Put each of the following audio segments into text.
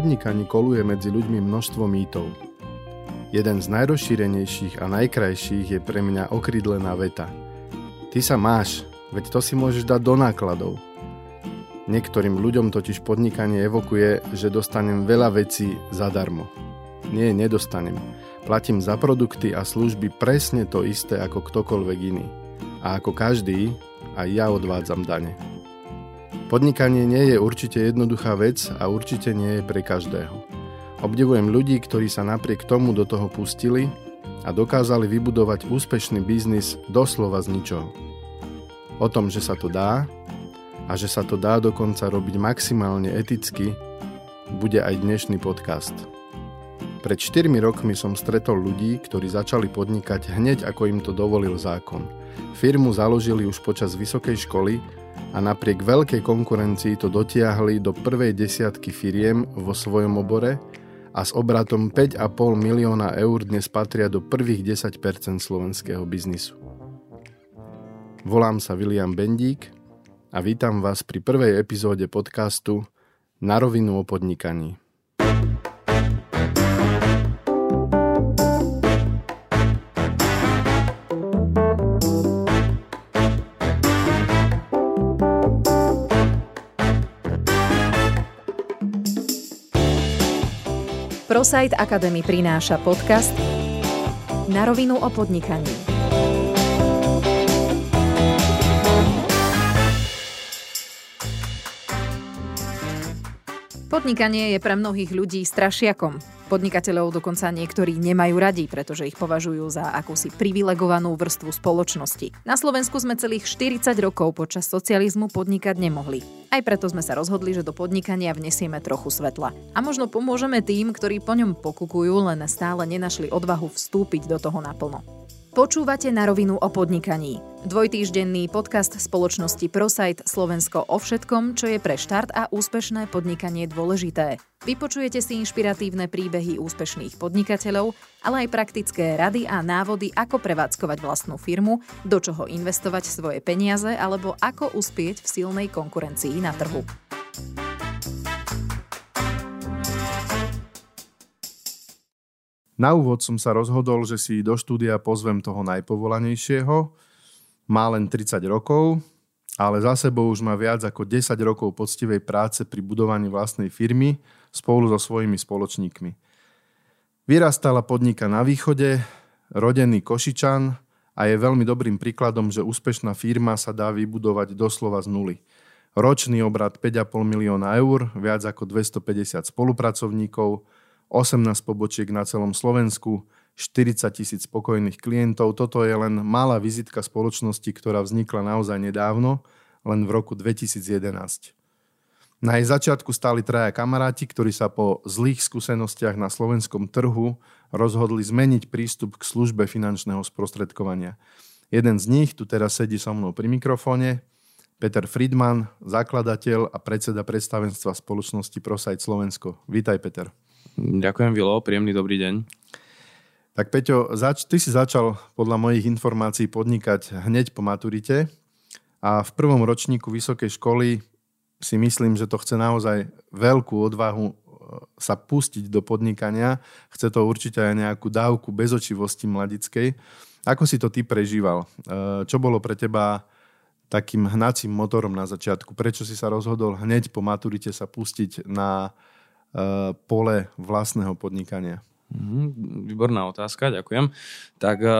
podnikaní koluje medzi ľuďmi množstvo mýtov. Jeden z najrozšírenejších a najkrajších je pre mňa okrydlená veta. Ty sa máš, veď to si môžeš dať do nákladov. Niektorým ľuďom totiž podnikanie evokuje, že dostanem veľa vecí zadarmo. Nie, nedostanem. Platím za produkty a služby presne to isté ako ktokoľvek iný. A ako každý, aj ja odvádzam dane. Podnikanie nie je určite jednoduchá vec a určite nie je pre každého. Obdivujem ľudí, ktorí sa napriek tomu do toho pustili a dokázali vybudovať úspešný biznis doslova z ničoho. O tom, že sa to dá a že sa to dá dokonca robiť maximálne eticky, bude aj dnešný podcast. Pred 4 rokmi som stretol ľudí, ktorí začali podnikať hneď ako im to dovolil zákon. Firmu založili už počas vysokej školy a napriek veľkej konkurencii to dotiahli do prvej desiatky firiem vo svojom obore a s obratom 5,5 milióna eur dnes patria do prvých 10% slovenského biznisu. Volám sa William Bendík a vítam vás pri prvej epizóde podcastu Na rovinu o podnikaní. ProSite Academy prináša podcast Na rovinu o podnikaní. Podnikanie je pre mnohých ľudí strašiakom. Podnikateľov dokonca niektorí nemajú radi, pretože ich považujú za akúsi privilegovanú vrstvu spoločnosti. Na Slovensku sme celých 40 rokov počas socializmu podnikať nemohli. Aj preto sme sa rozhodli, že do podnikania vnesieme trochu svetla. A možno pomôžeme tým, ktorí po ňom pokukujú, len stále nenašli odvahu vstúpiť do toho naplno. Počúvate na rovinu o podnikaní. Dvojtýždenný podcast spoločnosti ProSite Slovensko o všetkom, čo je pre štart a úspešné podnikanie dôležité. Vypočujete si inšpiratívne príbehy úspešných podnikateľov, ale aj praktické rady a návody, ako prevádzkovať vlastnú firmu, do čoho investovať svoje peniaze alebo ako uspieť v silnej konkurencii na trhu. Na úvod som sa rozhodol, že si do štúdia pozvem toho najpovolanejšieho. Má len 30 rokov, ale za sebou už má viac ako 10 rokov poctivej práce pri budovaní vlastnej firmy spolu so svojimi spoločníkmi. Vyrastala podnika na východe, rodený Košičan a je veľmi dobrým príkladom, že úspešná firma sa dá vybudovať doslova z nuly. Ročný obrad 5,5 milióna eur, viac ako 250 spolupracovníkov, 18 pobočiek na celom Slovensku, 40 tisíc spokojných klientov. Toto je len malá vizitka spoločnosti, ktorá vznikla naozaj nedávno, len v roku 2011. Na jej začiatku stáli traja kamaráti, ktorí sa po zlých skúsenostiach na slovenskom trhu rozhodli zmeniť prístup k službe finančného sprostredkovania. Jeden z nich tu teraz sedí so mnou pri mikrofóne, Peter Friedman, zakladateľ a predseda predstavenstva spoločnosti ProSite Slovensko. Vítaj, Peter. Ďakujem, Vilo, príjemný dobrý deň. Tak Peťo, zač- ty si začal podľa mojich informácií podnikať hneď po maturite a v prvom ročníku vysokej školy si myslím, že to chce naozaj veľkú odvahu e, sa pustiť do podnikania. Chce to určite aj nejakú dávku bezočivosti mladickej. Ako si to ty prežíval? E, čo bolo pre teba takým hnacím motorom na začiatku? Prečo si sa rozhodol hneď po maturite sa pustiť na pole vlastného podnikania? Mhm, výborná otázka, ďakujem. Tak eh,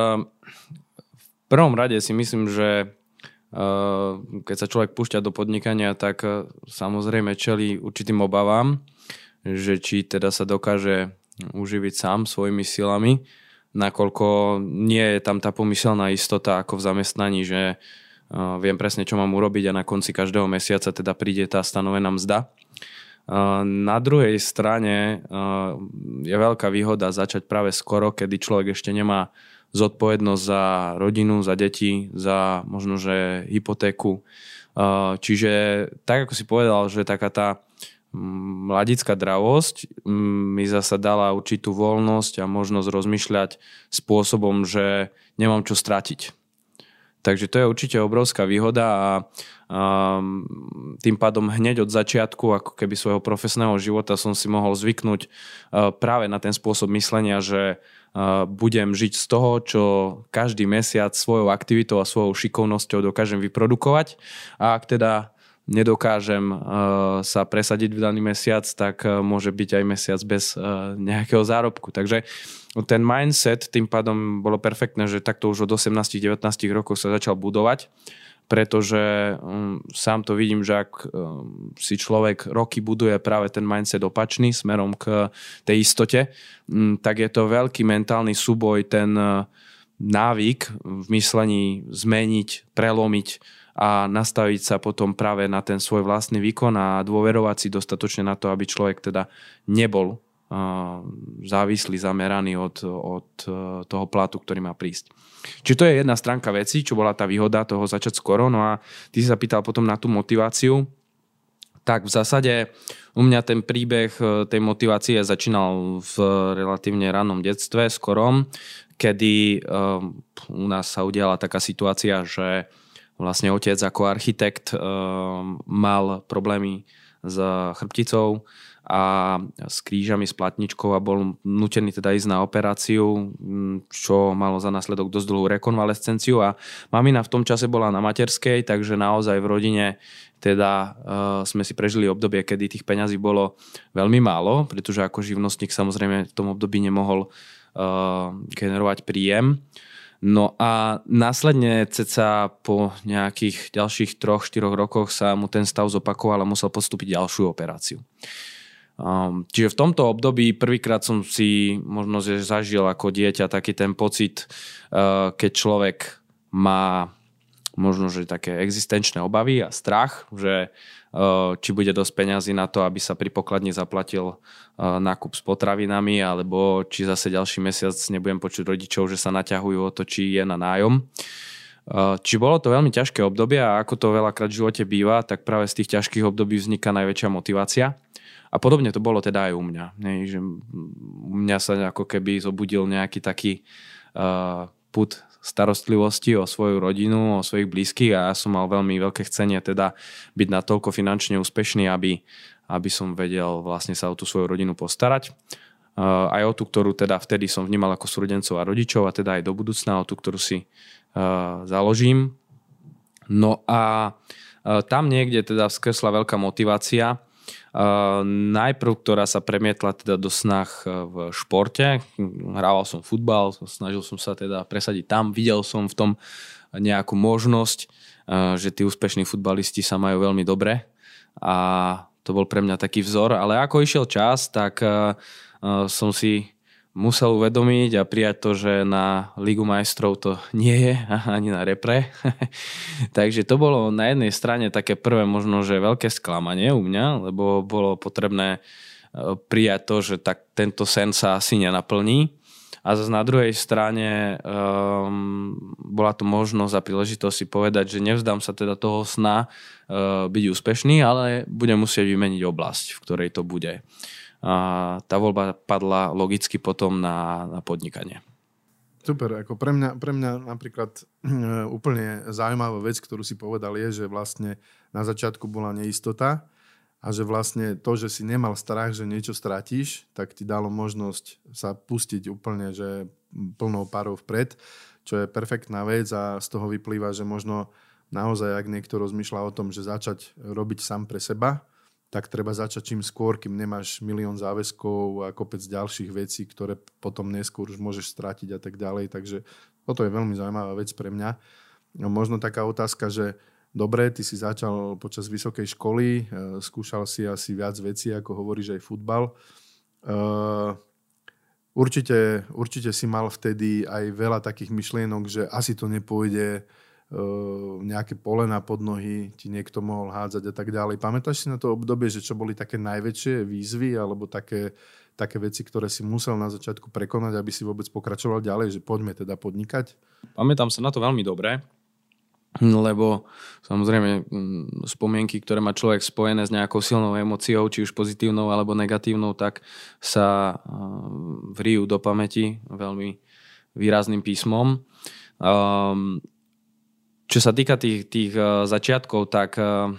v prvom rade si myslím, že eh, keď sa človek púšťa do podnikania, tak samozrejme čeli určitým obavám, že či teda sa dokáže uživiť sám svojimi silami, nakoľko nie je tam tá pomyselná istota ako v zamestnaní, že viem presne, čo mám urobiť a na konci každého mesiaca teda príde tá stanovená mzda. Na druhej strane je veľká výhoda začať práve skoro, kedy človek ešte nemá zodpovednosť za rodinu, za deti, za možno, že hypotéku. Čiže tak, ako si povedal, že taká tá mladická dravosť mi zasa dala určitú voľnosť a možnosť rozmýšľať spôsobom, že nemám čo stratiť. Takže to je určite obrovská výhoda a um, tým pádom hneď od začiatku ako keby svojho profesného života som si mohol zvyknúť uh, práve na ten spôsob myslenia, že uh, budem žiť z toho, čo každý mesiac svojou aktivitou a svojou šikovnosťou dokážem vyprodukovať a ak teda nedokážem uh, sa presadiť v daný mesiac, tak môže byť aj mesiac bez nejakého zárobku. Takže ten mindset tým pádom bolo perfektné, že takto už od 18-19 rokov sa začal budovať pretože um, sám to vidím, že ak um, si človek roky buduje práve ten mindset opačný smerom k tej istote, um, tak je to veľký mentálny súboj ten uh, návyk v myslení zmeniť, prelomiť a nastaviť sa potom práve na ten svoj vlastný výkon a dôverovať si dostatočne na to, aby človek teda nebol závislý, zameraný od, od e, toho platu, ktorý má prísť. Čiže to je jedna stránka veci, čo bola tá výhoda toho začať skoro. No a ty si sa pýtal potom na tú motiváciu. Tak v zásade u mňa ten príbeh e, tej motivácie začínal v relatívne rannom detstve, skorom, kedy u nás sa udiala taká situácia, že vlastne otec ako architekt mal problémy s chrbticou a s krížami, s platničkou a bol nutený teda ísť na operáciu, čo malo za následok dosť dlhú rekonvalescenciu a mamina v tom čase bola na materskej, takže naozaj v rodine teda uh, sme si prežili obdobie, kedy tých peňazí bolo veľmi málo, pretože ako živnostník samozrejme v tom období nemohol uh, generovať príjem. No a následne ceca po nejakých ďalších troch, štyroch rokoch sa mu ten stav zopakoval a musel postúpiť ďalšiu operáciu. Um, čiže v tomto období prvýkrát som si možno zažil ako dieťa taký ten pocit, uh, keď človek má možno, že také existenčné obavy a strach, že uh, či bude dosť peňazí na to, aby sa pri pokladni zaplatil uh, nákup s potravinami, alebo či zase ďalší mesiac nebudem počuť rodičov, že sa naťahujú o to, či je na nájom. Či bolo to veľmi ťažké obdobie a ako to veľakrát v živote býva, tak práve z tých ťažkých období vzniká najväčšia motivácia. A podobne to bolo teda aj u mňa. Ne? Že u mňa sa ako keby zobudil nejaký taký uh, put starostlivosti o svoju rodinu, o svojich blízkych a ja som mal veľmi veľké chcenie teda byť natoľko finančne úspešný, aby, aby som vedel vlastne sa o tú svoju rodinu postarať. Uh, aj o tú, ktorú teda vtedy som vnímal ako súrodencov a rodičov a teda aj do budúcna o tú, ktorú si uh, založím. No a tam niekde teda skresla veľká motivácia najprv, ktorá sa premietla teda do snah e, v športe. Hrával som futbal, snažil som sa teda presadiť tam. Videl som v tom nejakú možnosť, uh, že tí úspešní futbalisti sa majú veľmi dobre a to bol pre mňa taký vzor. Ale ako išiel čas, tak uh, som si musel uvedomiť a prijať to, že na Ligu majstrov to nie je, ani na repre. Takže to bolo na jednej strane také prvé možno, že veľké sklamanie u mňa, lebo bolo potrebné e, prijať to, že tak tento sen sa asi nenaplní. A zase na druhej strane um, bola to možnosť a príležitosť si povedať, že nevzdám sa teda toho sna uh, byť úspešný, ale budem musieť vymeniť oblasť, v ktorej to bude tá voľba padla logicky potom na, na podnikanie. Super, ako pre mňa, pre mňa napríklad e, úplne zaujímavá vec, ktorú si povedal, je, že vlastne na začiatku bola neistota a že vlastne to, že si nemal strach, že niečo stratíš, tak ti dalo možnosť sa pustiť úplne, že plnou parou vpred, čo je perfektná vec a z toho vyplýva, že možno naozaj, ak niekto rozmýšľa o tom, že začať robiť sám pre seba, tak treba začať čím skôr, kým nemáš milión záväzkov a kopec ďalších vecí, ktoré potom neskôr už môžeš stratiť a tak ďalej. Takže toto je veľmi zaujímavá vec pre mňa. No, možno taká otázka, že dobre, ty si začal počas vysokej školy, e, skúšal si asi viac vecí, ako hovoríš aj futbal. E, určite, určite si mal vtedy aj veľa takých myšlienok, že asi to nepôjde, nejaké polena pod nohy ti niekto mohol hádzať a tak ďalej. Pamätáš si na to obdobie, že čo boli také najväčšie výzvy alebo také, také veci, ktoré si musel na začiatku prekonať, aby si vôbec pokračoval ďalej, že poďme teda podnikať? Pamätám sa na to veľmi dobre, lebo samozrejme spomienky, ktoré má človek spojené s nejakou silnou emóciou, či už pozitívnou alebo negatívnou, tak sa vrijú do pamäti veľmi výrazným písmom. Um, čo sa týka tých, tých uh, začiatkov, tak uh,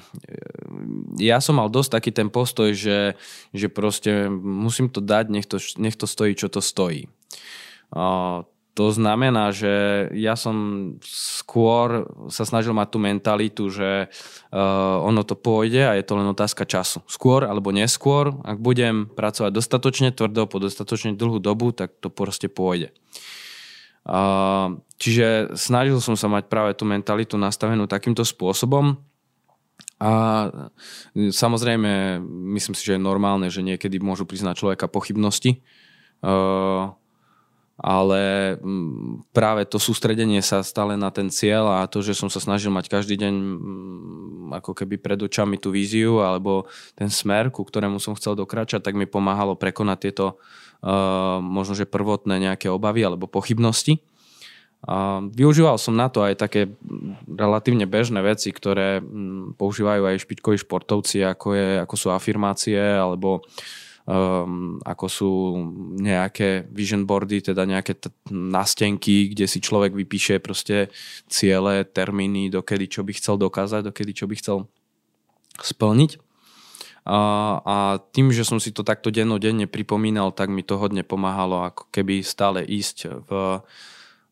ja som mal dosť taký ten postoj, že, že proste musím to dať, nech to, nech to stojí, čo to stojí. To znamená, že ja som skôr sa snažil mať tú mentalitu, že uh, ono to pôjde a je to len otázka času. Skôr alebo neskôr, ak budem pracovať dostatočne tvrdo po dostatočne dlhú dobu, tak to proste pôjde. Čiže snažil som sa mať práve tú mentalitu nastavenú takýmto spôsobom a samozrejme, myslím si, že je normálne, že niekedy môžu priznať človeka pochybnosti. Uh, ale práve to sústredenie sa stále na ten cieľ a to, že som sa snažil mať každý deň ako keby pred očami tú víziu alebo ten smer, ku ktorému som chcel dokračať, tak mi pomáhalo prekonať tieto možno, že prvotné nejaké obavy alebo pochybnosti. A využíval som na to aj také relatívne bežné veci, ktoré používajú aj špičkoví športovci, ako, je, ako sú afirmácie alebo um, ako sú nejaké vision boardy, teda nejaké t- nástenky, kde si človek vypíše proste ciele, termíny, dokedy čo by chcel dokázať, dokedy čo by chcel splniť. A, a tým, že som si to takto dennodenne pripomínal, tak mi to hodne pomáhalo ako keby stále ísť v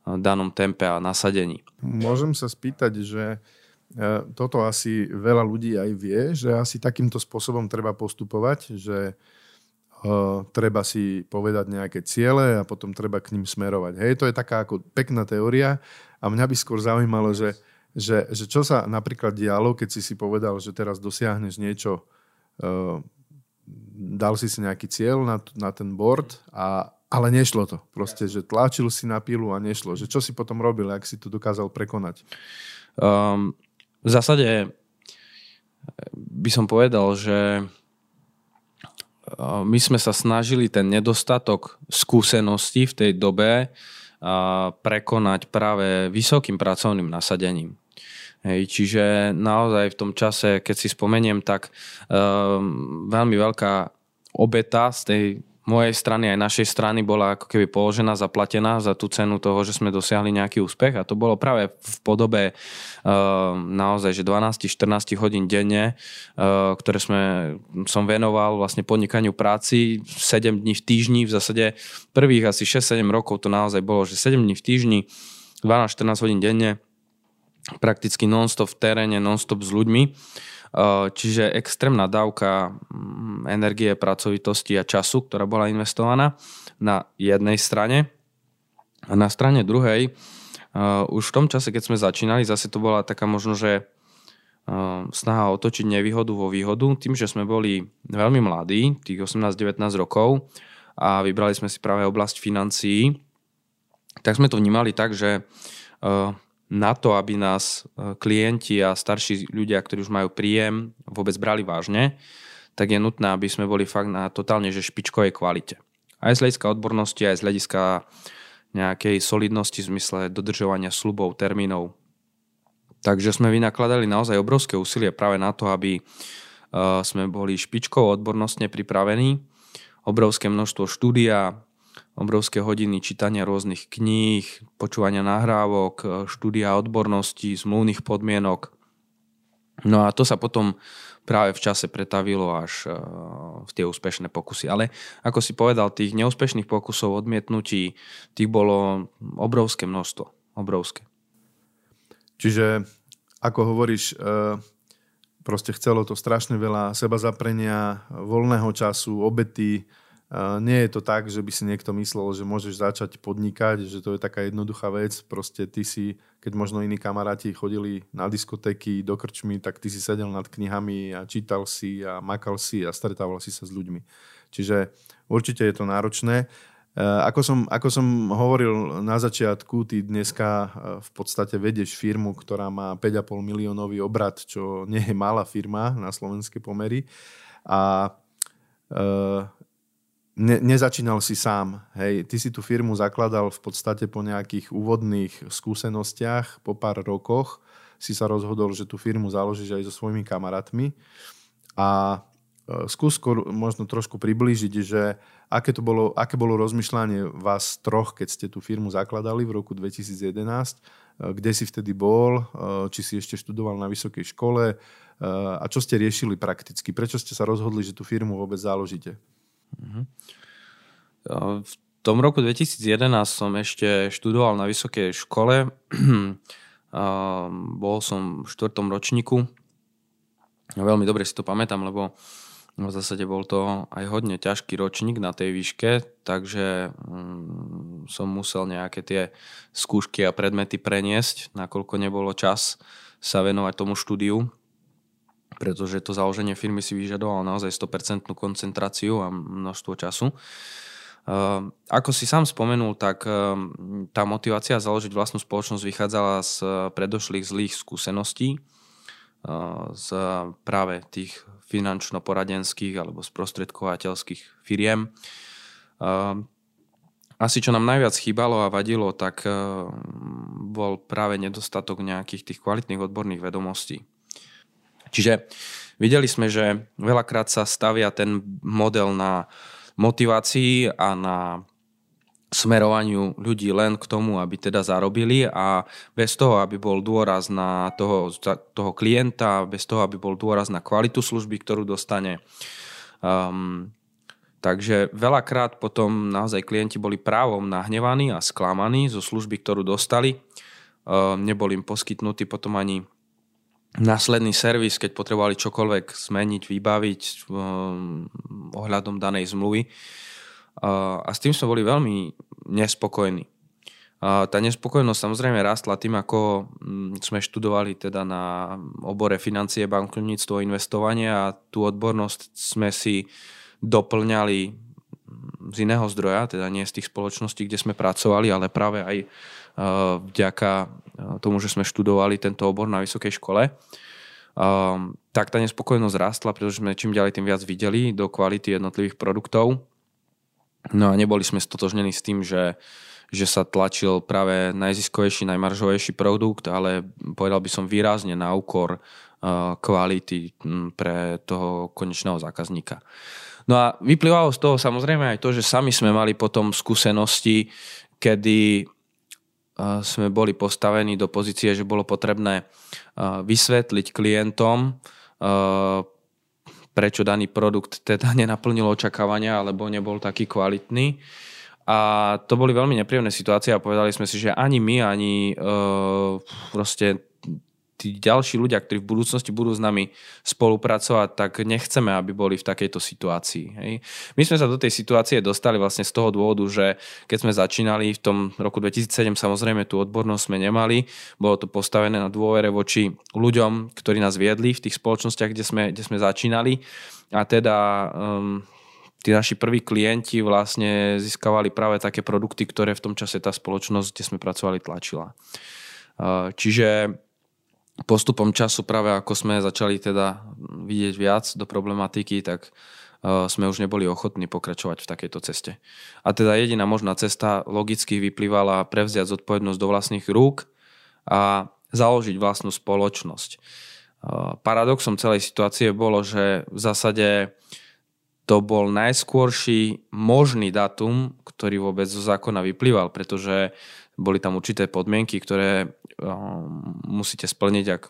danom tempe a nasadení. Môžem sa spýtať, že e, toto asi veľa ľudí aj vie, že asi takýmto spôsobom treba postupovať, že Uh, treba si povedať nejaké ciele a potom treba k ním smerovať. Hej, to je taká ako pekná teória a mňa by skôr zaujímalo, že, že, že čo sa napríklad dialo, keď si si povedal, že teraz dosiahneš niečo, dal si si nejaký cieľ na, na ten board, a, ale nešlo to. Proste, že tlačil si na pilu a nešlo. Že čo si potom robil, ak si to dokázal prekonať? Um, v zásade by som povedal, že my sme sa snažili ten nedostatok skúseností v tej dobe prekonať práve vysokým pracovným nasadením. Hej, čiže naozaj v tom čase, keď si spomeniem, tak um, veľmi veľká obeta z tej mojej strany aj našej strany bola ako keby položená, zaplatená za tú cenu toho, že sme dosiahli nejaký úspech. A to bolo práve v podobe uh, naozaj, že 12-14 hodín denne, uh, ktoré sme, som venoval vlastne podnikaniu práci. 7 dní v týždni, v zásade prvých asi 6-7 rokov to naozaj bolo, že 7 dní v týždni, 12-14 hodín denne, prakticky non-stop v teréne, non-stop s ľuďmi. Eh, čiže extrémna dávka mm, energie, pracovitosti a času, ktorá bola investovaná na jednej strane. A na strane druhej, eh, už v tom čase, keď sme začínali, zase to bola taká možno, že eh, snaha otočiť nevýhodu vo výhodu, tým, že sme boli veľmi mladí, tých 18-19 rokov a vybrali sme si práve oblasť financií, tak sme to vnímali tak, že na to, aby nás e, klienti a starší ľudia, ktorí už majú príjem, vôbec brali vážne, tak je nutné, aby sme boli fakt na totálne že špičkovej kvalite. Aj z hľadiska odbornosti, aj z hľadiska nejakej solidnosti v zmysle dodržovania slubov, termínov. Takže sme vynakladali naozaj obrovské úsilie práve na to, aby e, sme boli špičkou odbornostne pripravení. Obrovské množstvo štúdia, obrovské hodiny čítania rôznych kníh, počúvania nahrávok, štúdia odborností, zmluvných podmienok. No a to sa potom práve v čase pretavilo až e, v tie úspešné pokusy. Ale ako si povedal, tých neúspešných pokusov, odmietnutí, tých bolo obrovské množstvo. Obrovské. Čiže, ako hovoríš, e, proste chcelo to strašne veľa seba zaprenia, voľného času, obety, nie je to tak, že by si niekto myslel, že môžeš začať podnikať, že to je taká jednoduchá vec. Proste ty si, keď možno iní kamaráti chodili na diskotéky, do krčmy, tak ty si sedel nad knihami a čítal si a makal si a stretával si sa s ľuďmi. Čiže určite je to náročné. Ako som, ako som hovoril na začiatku, ty dneska v podstate vedieš firmu, ktorá má 5,5 miliónový obrad, čo nie je malá firma na slovenské pomery. A ne, nezačínal si sám. Hej, ty si tú firmu zakladal v podstate po nejakých úvodných skúsenostiach, po pár rokoch. Si sa rozhodol, že tú firmu založíš aj so svojimi kamarátmi. A skús skôr možno trošku priblížiť, že aké, to bolo, aké bolo rozmýšľanie vás troch, keď ste tú firmu zakladali v roku 2011, kde si vtedy bol, či si ešte študoval na vysokej škole? A čo ste riešili prakticky, prečo ste sa rozhodli, že tú firmu vôbec založíte? Mhm. V tom roku 2011 som ešte študoval na vysokej škole. Bol som v štvrtom ročníku Veľmi dobre si to pamätám, lebo v zásade bol to aj hodne ťažký ročník na tej výške, takže mm, som musel nejaké tie skúšky a predmety preniesť, nakoľko nebolo čas sa venovať tomu štúdiu, pretože to založenie firmy si vyžadovalo naozaj 100% koncentráciu a množstvo času. Ehm, ako si sám spomenul, tak ehm, tá motivácia založiť vlastnú spoločnosť vychádzala z predošlých zlých skúseností, z práve tých finančno-poradenských alebo sprostredkovateľských firiem. Asi čo nám najviac chýbalo a vadilo, tak bol práve nedostatok nejakých tých kvalitných odborných vedomostí. Čiže videli sme, že veľakrát sa stavia ten model na motivácii a na smerovaniu ľudí len k tomu, aby teda zarobili a bez toho, aby bol dôraz na toho, toho klienta, bez toho, aby bol dôraz na kvalitu služby, ktorú dostane. Um, takže veľakrát potom naozaj klienti boli právom nahnevaní a sklamaní zo služby, ktorú dostali. Um, nebol im poskytnutý potom ani následný servis, keď potrebovali čokoľvek zmeniť, vybaviť um, ohľadom danej zmluvy a s tým sme boli veľmi nespokojní. A tá nespokojnosť samozrejme rastla tým, ako mm, sme študovali teda na obore financie, bankovníctvo, investovanie a tú odbornosť sme si doplňali mm, z iného zdroja, teda nie z tých spoločností, kde sme pracovali, ale práve aj vďaka tomu, že sme študovali tento obor na vysokej škole. Tak tá nespokojnosť rastla, pretože sme čím ďalej tým viac videli do kvality jednotlivých produktov No a neboli sme stotožnení s tým, že, že sa tlačil práve najziskovejší, najmaržovejší produkt, ale povedal by som výrazne na úkor uh, kvality pre toho konečného zákazníka. No a vyplývalo z toho samozrejme aj to, že sami sme mali potom skúsenosti, kedy sme boli postavení do pozície, že bolo potrebné vysvetliť klientom prečo daný produkt teda nenaplnil očakávania alebo nebol taký kvalitný. A to boli veľmi nepríjemné situácie a povedali sme si, že ani my, ani uh, proste tí ďalší ľudia, ktorí v budúcnosti budú s nami spolupracovať, tak nechceme, aby boli v takejto situácii. Hej. My sme sa do tej situácie dostali vlastne z toho dôvodu, že keď sme začínali v tom roku 2007, samozrejme tú odbornosť sme nemali, bolo to postavené na dôvere voči ľuďom, ktorí nás viedli v tých spoločnostiach, kde sme, kde sme začínali a teda um, tí naši prví klienti vlastne získavali práve také produkty, ktoré v tom čase tá spoločnosť, kde sme pracovali, tlačila. Uh, čiže postupom času práve ako sme začali teda vidieť viac do problematiky, tak uh, sme už neboli ochotní pokračovať v takejto ceste. A teda jediná možná cesta logicky vyplývala prevziať zodpovednosť do vlastných rúk a založiť vlastnú spoločnosť. Uh, paradoxom celej situácie bolo, že v zásade to bol najskôrší možný datum, ktorý vôbec zo zákona vyplýval, pretože boli tam určité podmienky, ktoré musíte splniť, ak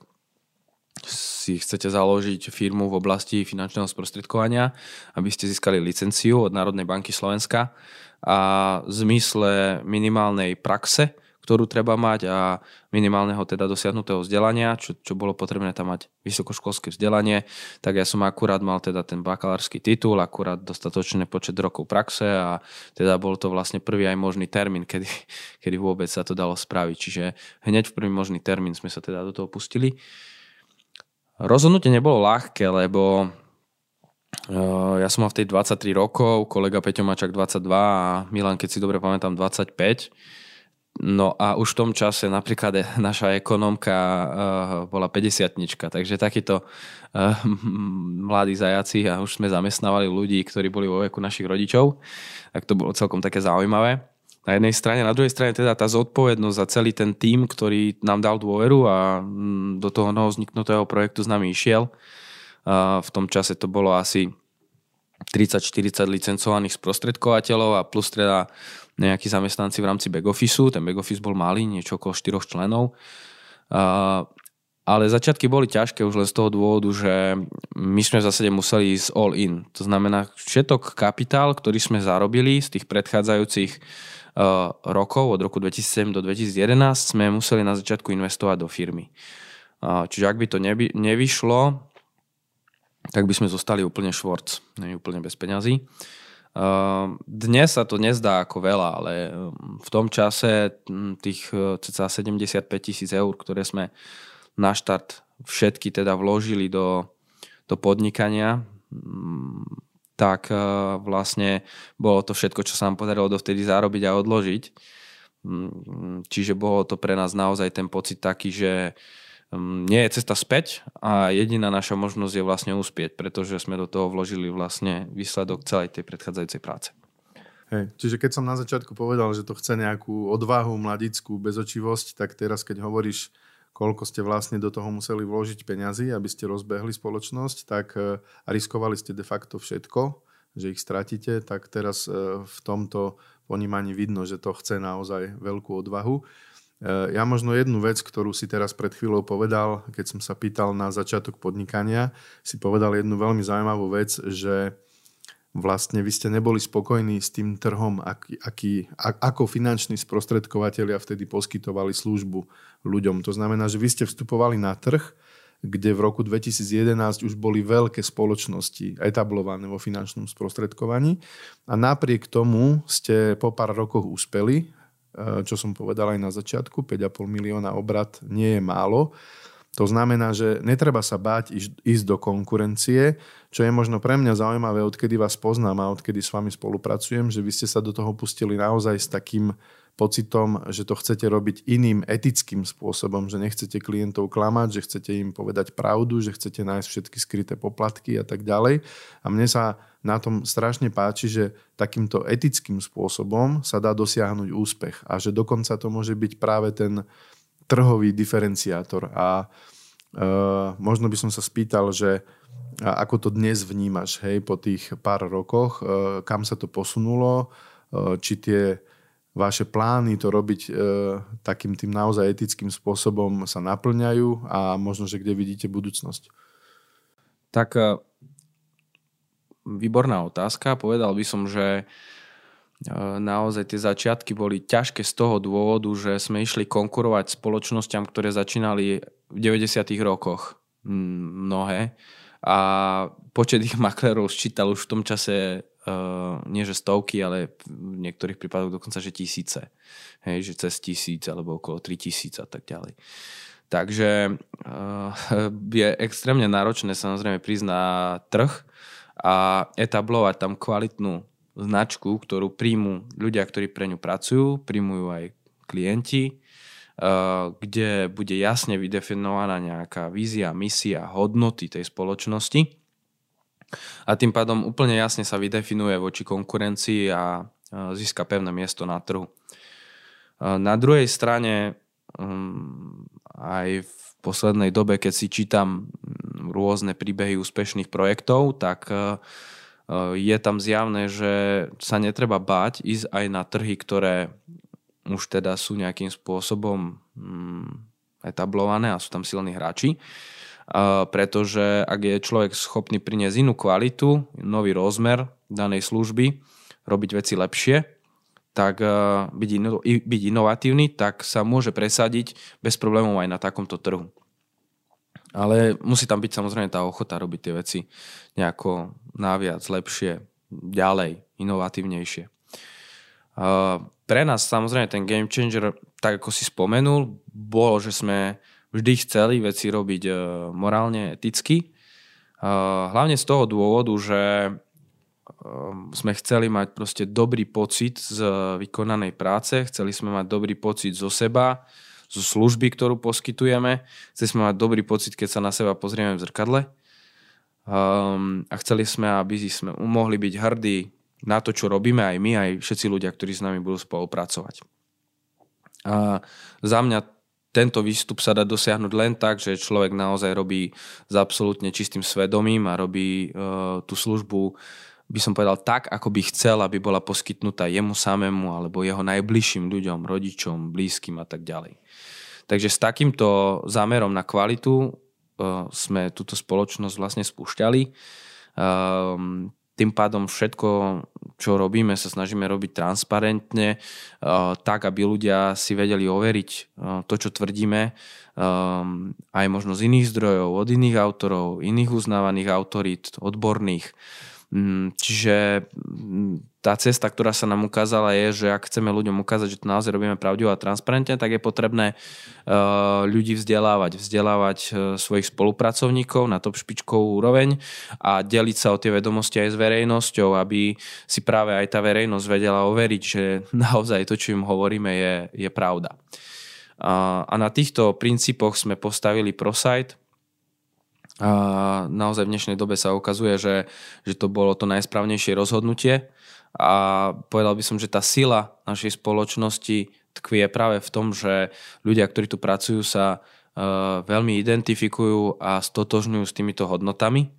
si chcete založiť firmu v oblasti finančného sprostredkovania, aby ste získali licenciu od Národnej banky Slovenska a v zmysle minimálnej praxe ktorú treba mať a minimálneho teda dosiahnutého vzdelania, čo, čo bolo potrebné tam mať vysokoškolské vzdelanie, tak ja som akurát mal teda ten bakalársky titul, akurát dostatočný počet rokov praxe a teda bol to vlastne prvý aj možný termín, kedy, kedy vôbec sa to dalo spraviť. Čiže hneď v prvý možný termín sme sa teda do toho pustili. Rozhodnutie nebolo ľahké, lebo eh, ja som mal v tej 23 rokov, kolega Peťo Mačak 22 a Milan, keď si dobre pamätám, 25 No a už v tom čase napríklad naša ekonomka uh, bola 50 takže takíto uh, mladí zajaci a už sme zamestnávali ľudí, ktorí boli vo veku našich rodičov, tak to bolo celkom také zaujímavé. Na jednej strane, na druhej strane teda tá zodpovednosť za celý ten tím, ktorý nám dal dôveru a mm, do toho vzniknutého projektu s nami išiel. V tom čase to bolo asi 30-40 licencovaných sprostredkovateľov a plus teda nejakí zamestnanci v rámci back officeu. Ten back office bol malý, niečo okolo 4 členov. Ale začiatky boli ťažké už len z toho dôvodu, že my sme v zásade museli ísť all in. To znamená, všetok kapitál, ktorý sme zarobili z tých predchádzajúcich uh, rokov, od roku 2007 do 2011, sme museli na začiatku investovať do firmy. Čiže ak by to nevyšlo, tak by sme zostali úplne švorc, úplne bez peňazí. Uh, dnes sa to nezdá ako veľa, ale v tom čase tých cca 75 tisíc eur, ktoré sme na štart všetky teda vložili do, do podnikania, mm, tak e, vlastne bolo to všetko, čo sa nám podarilo dovtedy zarobiť a odložiť. Mm, čiže bolo to pre nás naozaj ten pocit taký, že nie je cesta späť a jediná naša možnosť je vlastne uspieť, pretože sme do toho vložili vlastne výsledok celej tej predchádzajúcej práce. Hej, čiže keď som na začiatku povedal, že to chce nejakú odvahu, mladickú bezočivosť, tak teraz keď hovoríš koľko ste vlastne do toho museli vložiť peňazí, aby ste rozbehli spoločnosť, tak e, a riskovali ste de facto všetko, že ich stratíte, tak teraz e, v tomto ponímaní vidno, že to chce naozaj veľkú odvahu. E, ja možno jednu vec, ktorú si teraz pred chvíľou povedal, keď som sa pýtal na začiatok podnikania, si povedal jednu veľmi zaujímavú vec, že vlastne vy ste neboli spokojní s tým trhom, aký, aký, ako finanční sprostredkovateľia vtedy poskytovali službu ľuďom. To znamená, že vy ste vstupovali na trh, kde v roku 2011 už boli veľké spoločnosti etablované vo finančnom sprostredkovaní a napriek tomu ste po pár rokoch uspeli, čo som povedal aj na začiatku, 5,5 milióna obrad nie je málo. To znamená, že netreba sa báť ísť do konkurencie, čo je možno pre mňa zaujímavé, odkedy vás poznám a odkedy s vami spolupracujem, že vy ste sa do toho pustili naozaj s takým pocitom, že to chcete robiť iným etickým spôsobom, že nechcete klientov klamať, že chcete im povedať pravdu, že chcete nájsť všetky skryté poplatky a tak ďalej. A mne sa na tom strašne páči, že takýmto etickým spôsobom sa dá dosiahnuť úspech a že dokonca to môže byť práve ten trhový diferenciátor. A uh, možno by som sa spýtal, že ako to dnes vnímaš, hej, po tých pár rokoch, uh, kam sa to posunulo, uh, či tie vaše plány to robiť uh, takým tým naozaj etickým spôsobom sa naplňajú a možno, že kde vidíte budúcnosť? Tak výborná otázka. Povedal by som, že uh, naozaj tie začiatky boli ťažké z toho dôvodu, že sme išli konkurovať spoločnosťam, ktoré začínali v 90. rokoch mnohé a počet ich maklerov sčítal už v tom čase uh, nie že stovky, ale v niektorých prípadoch dokonca, že tisíce. Hej, že cez tisíc alebo okolo tri tisíc a tak ďalej. Takže uh, je extrémne náročné samozrejme prísť na trh a etablovať tam kvalitnú značku, ktorú príjmu ľudia, ktorí pre ňu pracujú, príjmu ju aj klienti, eh, kde bude jasne vydefinovaná nejaká vízia, misia, hodnoty tej spoločnosti a tým pádom úplne jasne sa vydefinuje voči konkurencii a eh, získa pevné miesto na trhu. Eh, na druhej strane mm, aj v poslednej dobe, keď si čítam mm, rôzne príbehy úspešných projektov, tak Eh, je tam zjavné, že sa netreba báť ísť aj na trhy, ktoré už teda sú nejakým spôsobom mm, etablované a sú tam silní hráči. Pretože ak je človek schopný priniesť inú kvalitu, nový rozmer danej služby, robiť veci lepšie, tak eh, byť, ino, byť inovatívny, tak sa môže presadiť bez problémov aj na takomto trhu. Ale musí tam byť samozrejme tá ochota robiť tie veci nejako naviac, lepšie, ďalej, inovatívnejšie. Pre nás samozrejme ten game changer, tak ako si spomenul, bolo, že sme vždy chceli veci robiť e, morálne, eticky. Hlavne z toho dôvodu, že e, sme chceli mať proste dobrý pocit z vykonanej práce, chceli sme mať dobrý pocit zo seba, zo služby, ktorú poskytujeme. Chceli sme mať dobrý pocit, keď sa na seba pozrieme v zrkadle. Um, a chceli sme, aby sme mohli byť hrdí na to, čo robíme aj my, aj všetci ľudia, ktorí s nami budú spolupracovať. A za mňa tento výstup sa dá dosiahnuť len tak, že človek naozaj robí s absolútne čistým svedomím a robí uh, tú službu by som povedal, tak, ako by chcel, aby bola poskytnutá jemu samému alebo jeho najbližším ľuďom, rodičom, blízkym a tak ďalej. Takže s takýmto zámerom na kvalitu uh, sme túto spoločnosť vlastne spúšťali. Um, tým pádom všetko, čo robíme, sa snažíme robiť transparentne, uh, tak, aby ľudia si vedeli overiť uh, to, čo tvrdíme, um, aj možno z iných zdrojov, od iných autorov, iných uznávaných autorít, odborných. Mm, čiže mm, tá cesta, ktorá sa nám ukázala je, že ak chceme ľuďom ukázať, že to naozaj robíme pravdivo a transparentne, tak je potrebné uh, ľudí vzdelávať. Vzdelávať uh, svojich spolupracovníkov na top špičkovú úroveň a deliť sa o tie vedomosti aj s verejnosťou, aby si práve aj tá verejnosť vedela overiť, že naozaj to, čo im hovoríme, je, je pravda. A na týchto princípoch sme postavili ProSite, a naozaj v dnešnej dobe sa ukazuje, že, že to bolo to najsprávnejšie rozhodnutie a povedal by som, že tá sila našej spoločnosti tkvie práve v tom, že ľudia, ktorí tu pracujú, sa uh, veľmi identifikujú a stotožňujú s týmito hodnotami.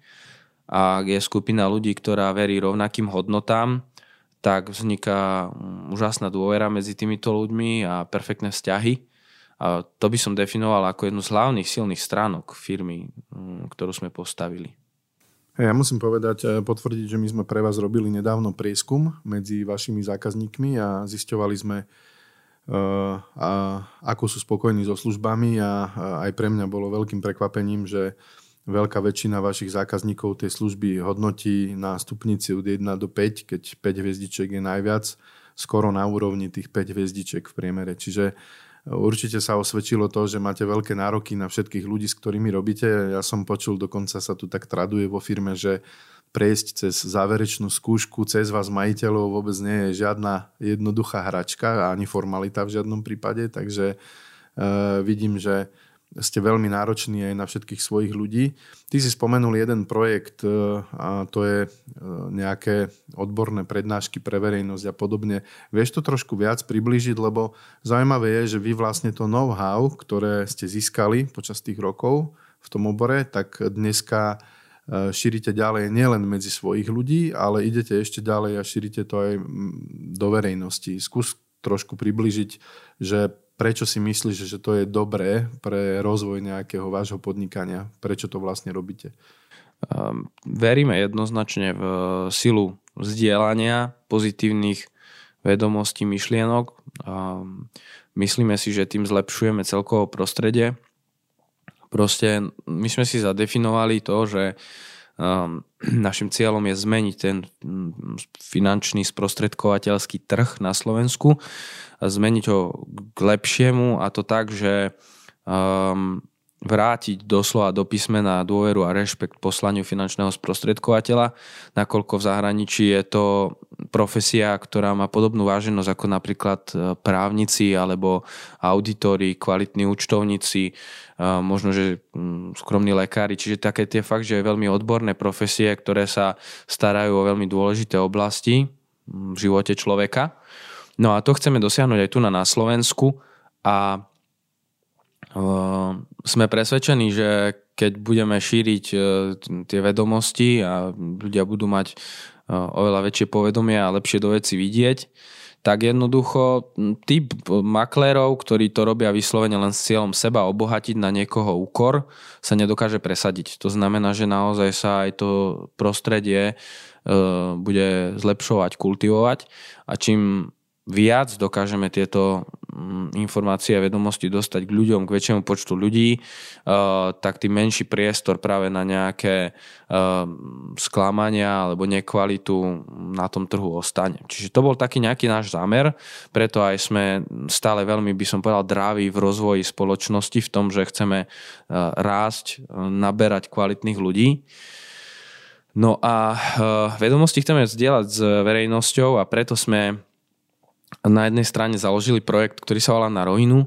A je skupina ľudí, ktorá verí rovnakým hodnotám, tak vzniká mm, úžasná dôvera medzi týmito ľuďmi a perfektné vzťahy. To by som definoval ako jednu z hlavných silných stránok firmy, mm, ktorú sme postavili. Ja musím povedať, eh, potvrdiť, že my sme pre vás robili nedávno prieskum medzi vašimi zákazníkmi a zisťovali sme, uh, a ako sú spokojní so službami a aj pre mňa bolo veľkým prekvapením, že veľká väčšina vašich zákazníkov tie služby hodnotí na stupnici od 1 do 5, keď 5 hviezdiček je najviac, skoro na úrovni tých 5 hviezdiček v priemere. Čiže Určite sa osvedčilo to, že máte veľké nároky na všetkých ľudí, s ktorými robíte. Ja som počul, dokonca sa tu tak traduje vo firme, že prejsť cez záverečnú skúšku, cez vás majiteľov vôbec nie je žiadna jednoduchá hračka ani formalita v žiadnom prípade, takže uh, vidím, že ste veľmi nároční aj na všetkých svojich ľudí. Ty si spomenul jeden projekt e, a to je e, nejaké odborné prednášky pre verejnosť a podobne. Vieš to trošku viac priblížiť, lebo zaujímavé je, že vy vlastne to know-how, ktoré ste získali počas tých rokov v tom obore, tak dneska e, šírite ďalej nielen medzi svojich ľudí, ale idete ešte ďalej a šírite to aj do verejnosti. Skús trošku približiť, že prečo si myslíš, že to je dobré pre rozvoj nejakého vášho podnikania? Prečo to vlastne robíte? Um, veríme jednoznačne v silu vzdielania pozitívnych vedomostí, myšlienok. Um, myslíme si, že tým zlepšujeme celkovo prostredie. Proste my sme si zadefinovali to, že našim cieľom je zmeniť ten finančný sprostredkovateľský trh na Slovensku zmeniť ho k lepšiemu a to tak, že um, vrátiť doslova do písmena dôveru a rešpekt poslaniu finančného sprostredkovateľa, nakoľko v zahraničí je to profesia, ktorá má podobnú váženosť ako napríklad e, právnici alebo auditori, kvalitní účtovníci, možno, že mm, skromní lekári, čiže také tie fakt, že veľmi odborné profesie, ktoré sa starajú o veľmi dôležité oblasti mm, v živote človeka. No a to chceme dosiahnuť aj tu na, Slovensku a uh, sme presvedčení, že keď budeme šíriť uh, tie vedomosti a ľudia budú mať uh, oveľa väčšie povedomie a lepšie do veci vidieť, tak jednoducho typ maklérov, ktorí to robia vyslovene len s cieľom seba obohatiť na niekoho úkor, sa nedokáže presadiť. To znamená, že naozaj sa aj to prostredie bude zlepšovať, kultivovať a čím viac dokážeme tieto mm, informácie a vedomosti dostať k ľuďom, k väčšiemu počtu ľudí, uh, tak tým menší priestor práve na nejaké uh, sklamania alebo nekvalitu na tom trhu ostane. Čiže to bol taký nejaký náš zámer, preto aj sme stále veľmi, by som povedal, drávi v rozvoji spoločnosti v tom, že chceme uh, rásť, naberať kvalitných ľudí. No a vedomosti chceme zdieľať s verejnosťou a preto sme na jednej strane založili projekt, ktorý sa volá Na rovinu.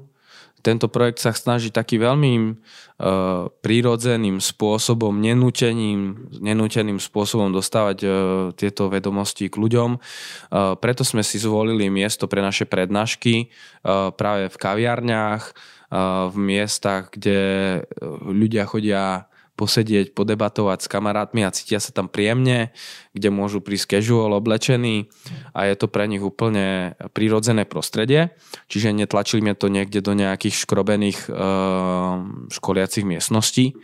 Tento projekt sa snaží taký veľmi uh, prírodzeným spôsobom, nenúteným, nenúteným spôsobom dostávať uh, tieto vedomosti k ľuďom. Uh, preto sme si zvolili miesto pre naše prednášky uh, práve v kaviarniach, uh, v miestach, kde ľudia chodia posedieť, podebatovať s kamarátmi a cítia sa tam príjemne, kde môžu prísť casual oblečení a je to pre nich úplne prirodzené prostredie. Čiže netlačili mi to niekde do nejakých škrobených uh, školiacich miestností.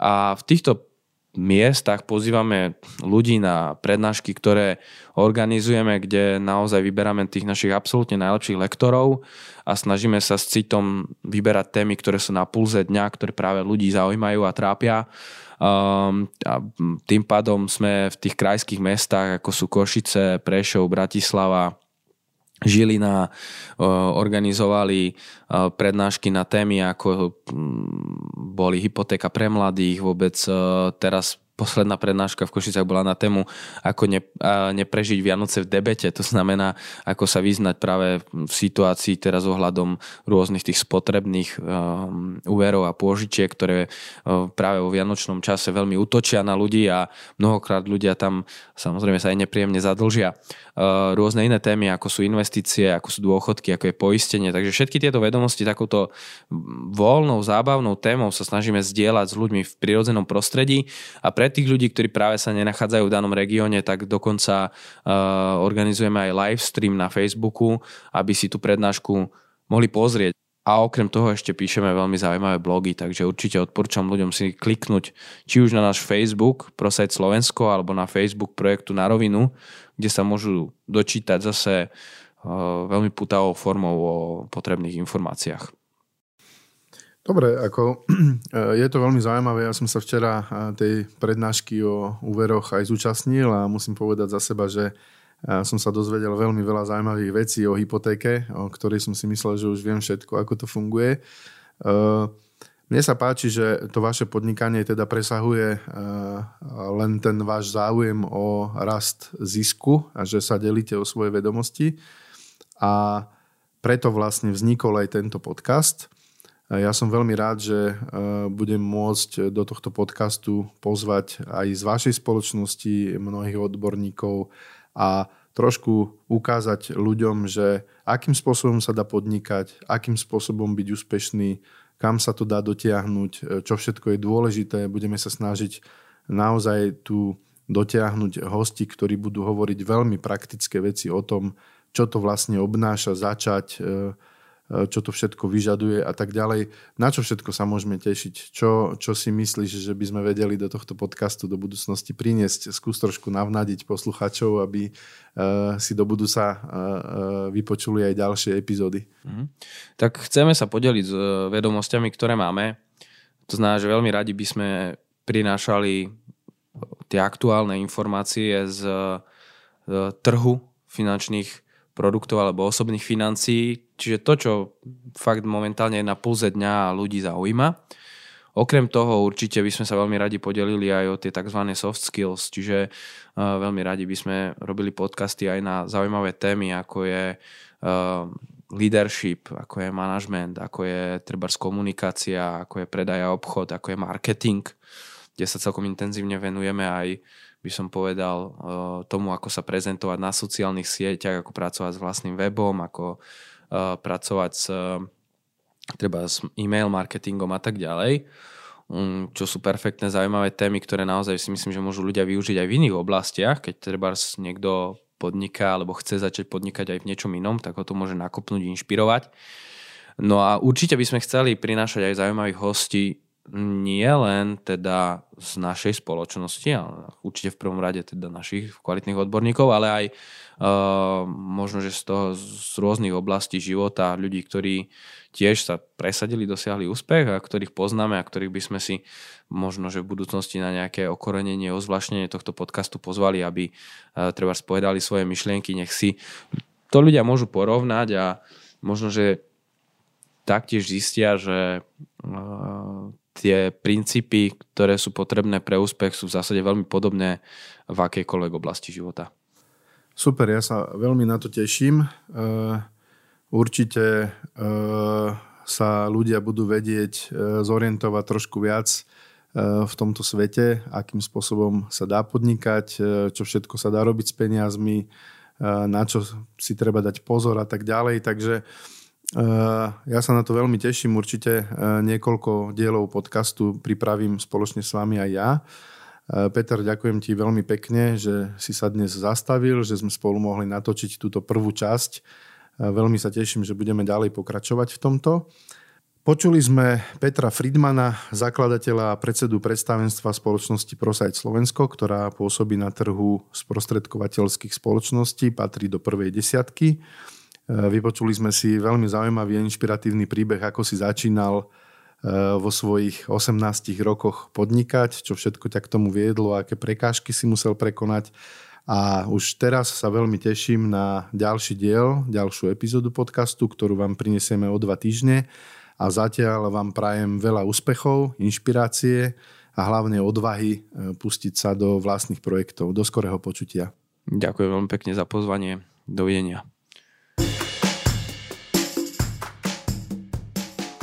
A v týchto miestach pozývame ľudí na prednášky, ktoré organizujeme, kde naozaj vyberáme tých našich absolútne najlepších lektorov a snažíme sa s citom vyberať témy, ktoré sú na pulze dňa, ktoré práve ľudí zaujímajú a trápia. Um, a tým pádom sme v tých krajských mestách, ako sú Košice, Prešov, Bratislava, Žilina organizovali prednášky na témy, ako boli hypotéka pre mladých, vôbec teraz posledná prednáška v Košicách bola na tému, ako ne, neprežiť Vianoce v debete. To znamená, ako sa vyznať práve v situácii teraz ohľadom rôznych tých spotrebných um, úverov a pôžičiek, ktoré um, práve vo vianočnom čase veľmi útočia na ľudí a mnohokrát ľudia tam samozrejme sa aj nepríjemne zadlžia. Uh, rôzne iné témy, ako sú investície, ako sú dôchodky, ako je poistenie. Takže všetky tieto vedomosti takouto voľnou, zábavnou témou sa snažíme zdieľať s ľuďmi v prirodzenom prostredí a pre tých ľudí, ktorí práve sa nenachádzajú v danom regióne, tak dokonca uh, organizujeme aj live stream na Facebooku, aby si tú prednášku mohli pozrieť. A okrem toho ešte píšeme veľmi zaujímavé blogy, takže určite odporúčam ľuďom si kliknúť či už na náš Facebook Prosajt Slovensko alebo na Facebook projektu Na rovinu, kde sa môžu dočítať zase uh, veľmi putavou formou o potrebných informáciách. Dobre, ako je to veľmi zaujímavé. Ja som sa včera tej prednášky o úveroch aj zúčastnil a musím povedať za seba, že som sa dozvedel veľmi veľa zaujímavých vecí o hypotéke, o ktorej som si myslel, že už viem všetko, ako to funguje. Mne sa páči, že to vaše podnikanie teda presahuje len ten váš záujem o rast zisku a že sa delíte o svoje vedomosti. A preto vlastne vznikol aj tento podcast – ja som veľmi rád, že e, budem môcť do tohto podcastu pozvať aj z vašej spoločnosti mnohých odborníkov a trošku ukázať ľuďom, že akým spôsobom sa dá podnikať, akým spôsobom byť úspešný, kam sa to dá dotiahnuť, e, čo všetko je dôležité. Budeme sa snažiť naozaj tu dotiahnuť hosti, ktorí budú hovoriť veľmi praktické veci o tom, čo to vlastne obnáša začať e, čo to všetko vyžaduje a tak ďalej. Na čo všetko sa môžeme tešiť? Čo, čo si myslíš, že by sme vedeli do tohto podcastu do budúcnosti priniesť? Skús trošku navnadiť poslucháčov, aby uh, si do budúca uh, vypočuli aj ďalšie epizódy. Mm. Tak chceme sa podeliť s vedomosťami, ktoré máme. To znamená, že veľmi radi by sme prinášali tie aktuálne informácie z trhu finančných produktov alebo osobných financií, čiže to, čo fakt momentálne je na pulze dňa a ľudí zaujíma. Okrem toho určite by sme sa veľmi radi podelili aj o tie tzv. soft skills, čiže uh, veľmi radi by sme robili podcasty aj na zaujímavé témy, ako je uh, leadership, ako je management, ako je trebárs komunikácia, ako je predaj a obchod, ako je marketing, kde sa celkom intenzívne venujeme aj by som povedal, eh, tomu, ako sa prezentovať na sociálnych sieťach, ako pracovať s vlastným webom, ako eh, pracovať s, treba s e-mail marketingom a tak ďalej mm, čo sú perfektné, zaujímavé témy, ktoré naozaj si myslím, že môžu ľudia využiť aj v iných oblastiach, keď treba niekto podniká alebo chce začať podnikať aj v niečom inom, tak ho to môže nakopnúť, inšpirovať. No a určite by sme chceli prinášať aj zaujímavých hostí nie len teda z našej spoločnosti, ale určite v prvom rade teda našich kvalitných odborníkov, ale aj uh, možno, že z toho z rôznych oblastí života ľudí, ktorí tiež sa presadili, dosiahli úspech a ktorých poznáme a ktorých by sme si možno, že v budúcnosti na nejaké okorenenie, ozvláštnenie tohto podcastu pozvali, aby uh, treba spovedali svoje myšlienky, nech si to ľudia môžu porovnať a možno, že taktiež zistia, že uh, tie princípy, ktoré sú potrebné pre úspech, sú v zásade veľmi podobné v akejkoľvek oblasti života. Super, ja sa veľmi na to teším. Uh, určite uh, sa ľudia budú vedieť uh, zorientovať trošku viac v tomto svete, akým spôsobom sa dá podnikať, čo všetko sa dá robiť s peniazmi, na čo si treba dať pozor a tak ďalej. Takže Ja sa na to veľmi teším. Určite niekoľko dielov podcastu pripravím spoločne s vami aj ja. Peter, ďakujem ti veľmi pekne, že si sa dnes zastavil, že sme spolu mohli natočiť túto prvú časť. Veľmi sa teším, že budeme ďalej pokračovať v tomto. Počuli sme Petra Friedmana, zakladateľa a predsedu predstavenstva spoločnosti ProSite Slovensko, ktorá pôsobí na trhu sprostredkovateľských spoločností, patrí do prvej desiatky. Vypočuli sme si veľmi zaujímavý a inšpiratívny príbeh, ako si začínal Eh, vo svojich 18 rokoch podnikať, čo všetko ťa k tomu viedlo, aké prekážky si musel prekonať. A už teraz sa veľmi teším na ďalší diel, ďalšiu epizódu podcastu, ktorú vám prinesieme o dva týždne. A zatiaľ vám prajem veľa úspechov, inšpirácie a hlavne odvahy eh, pustiť sa do vlastných projektov. Do skorého počutia. Ďakujem veľmi pekne za pozvanie. Dovidenia.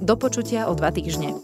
Do počutia o dva týždne.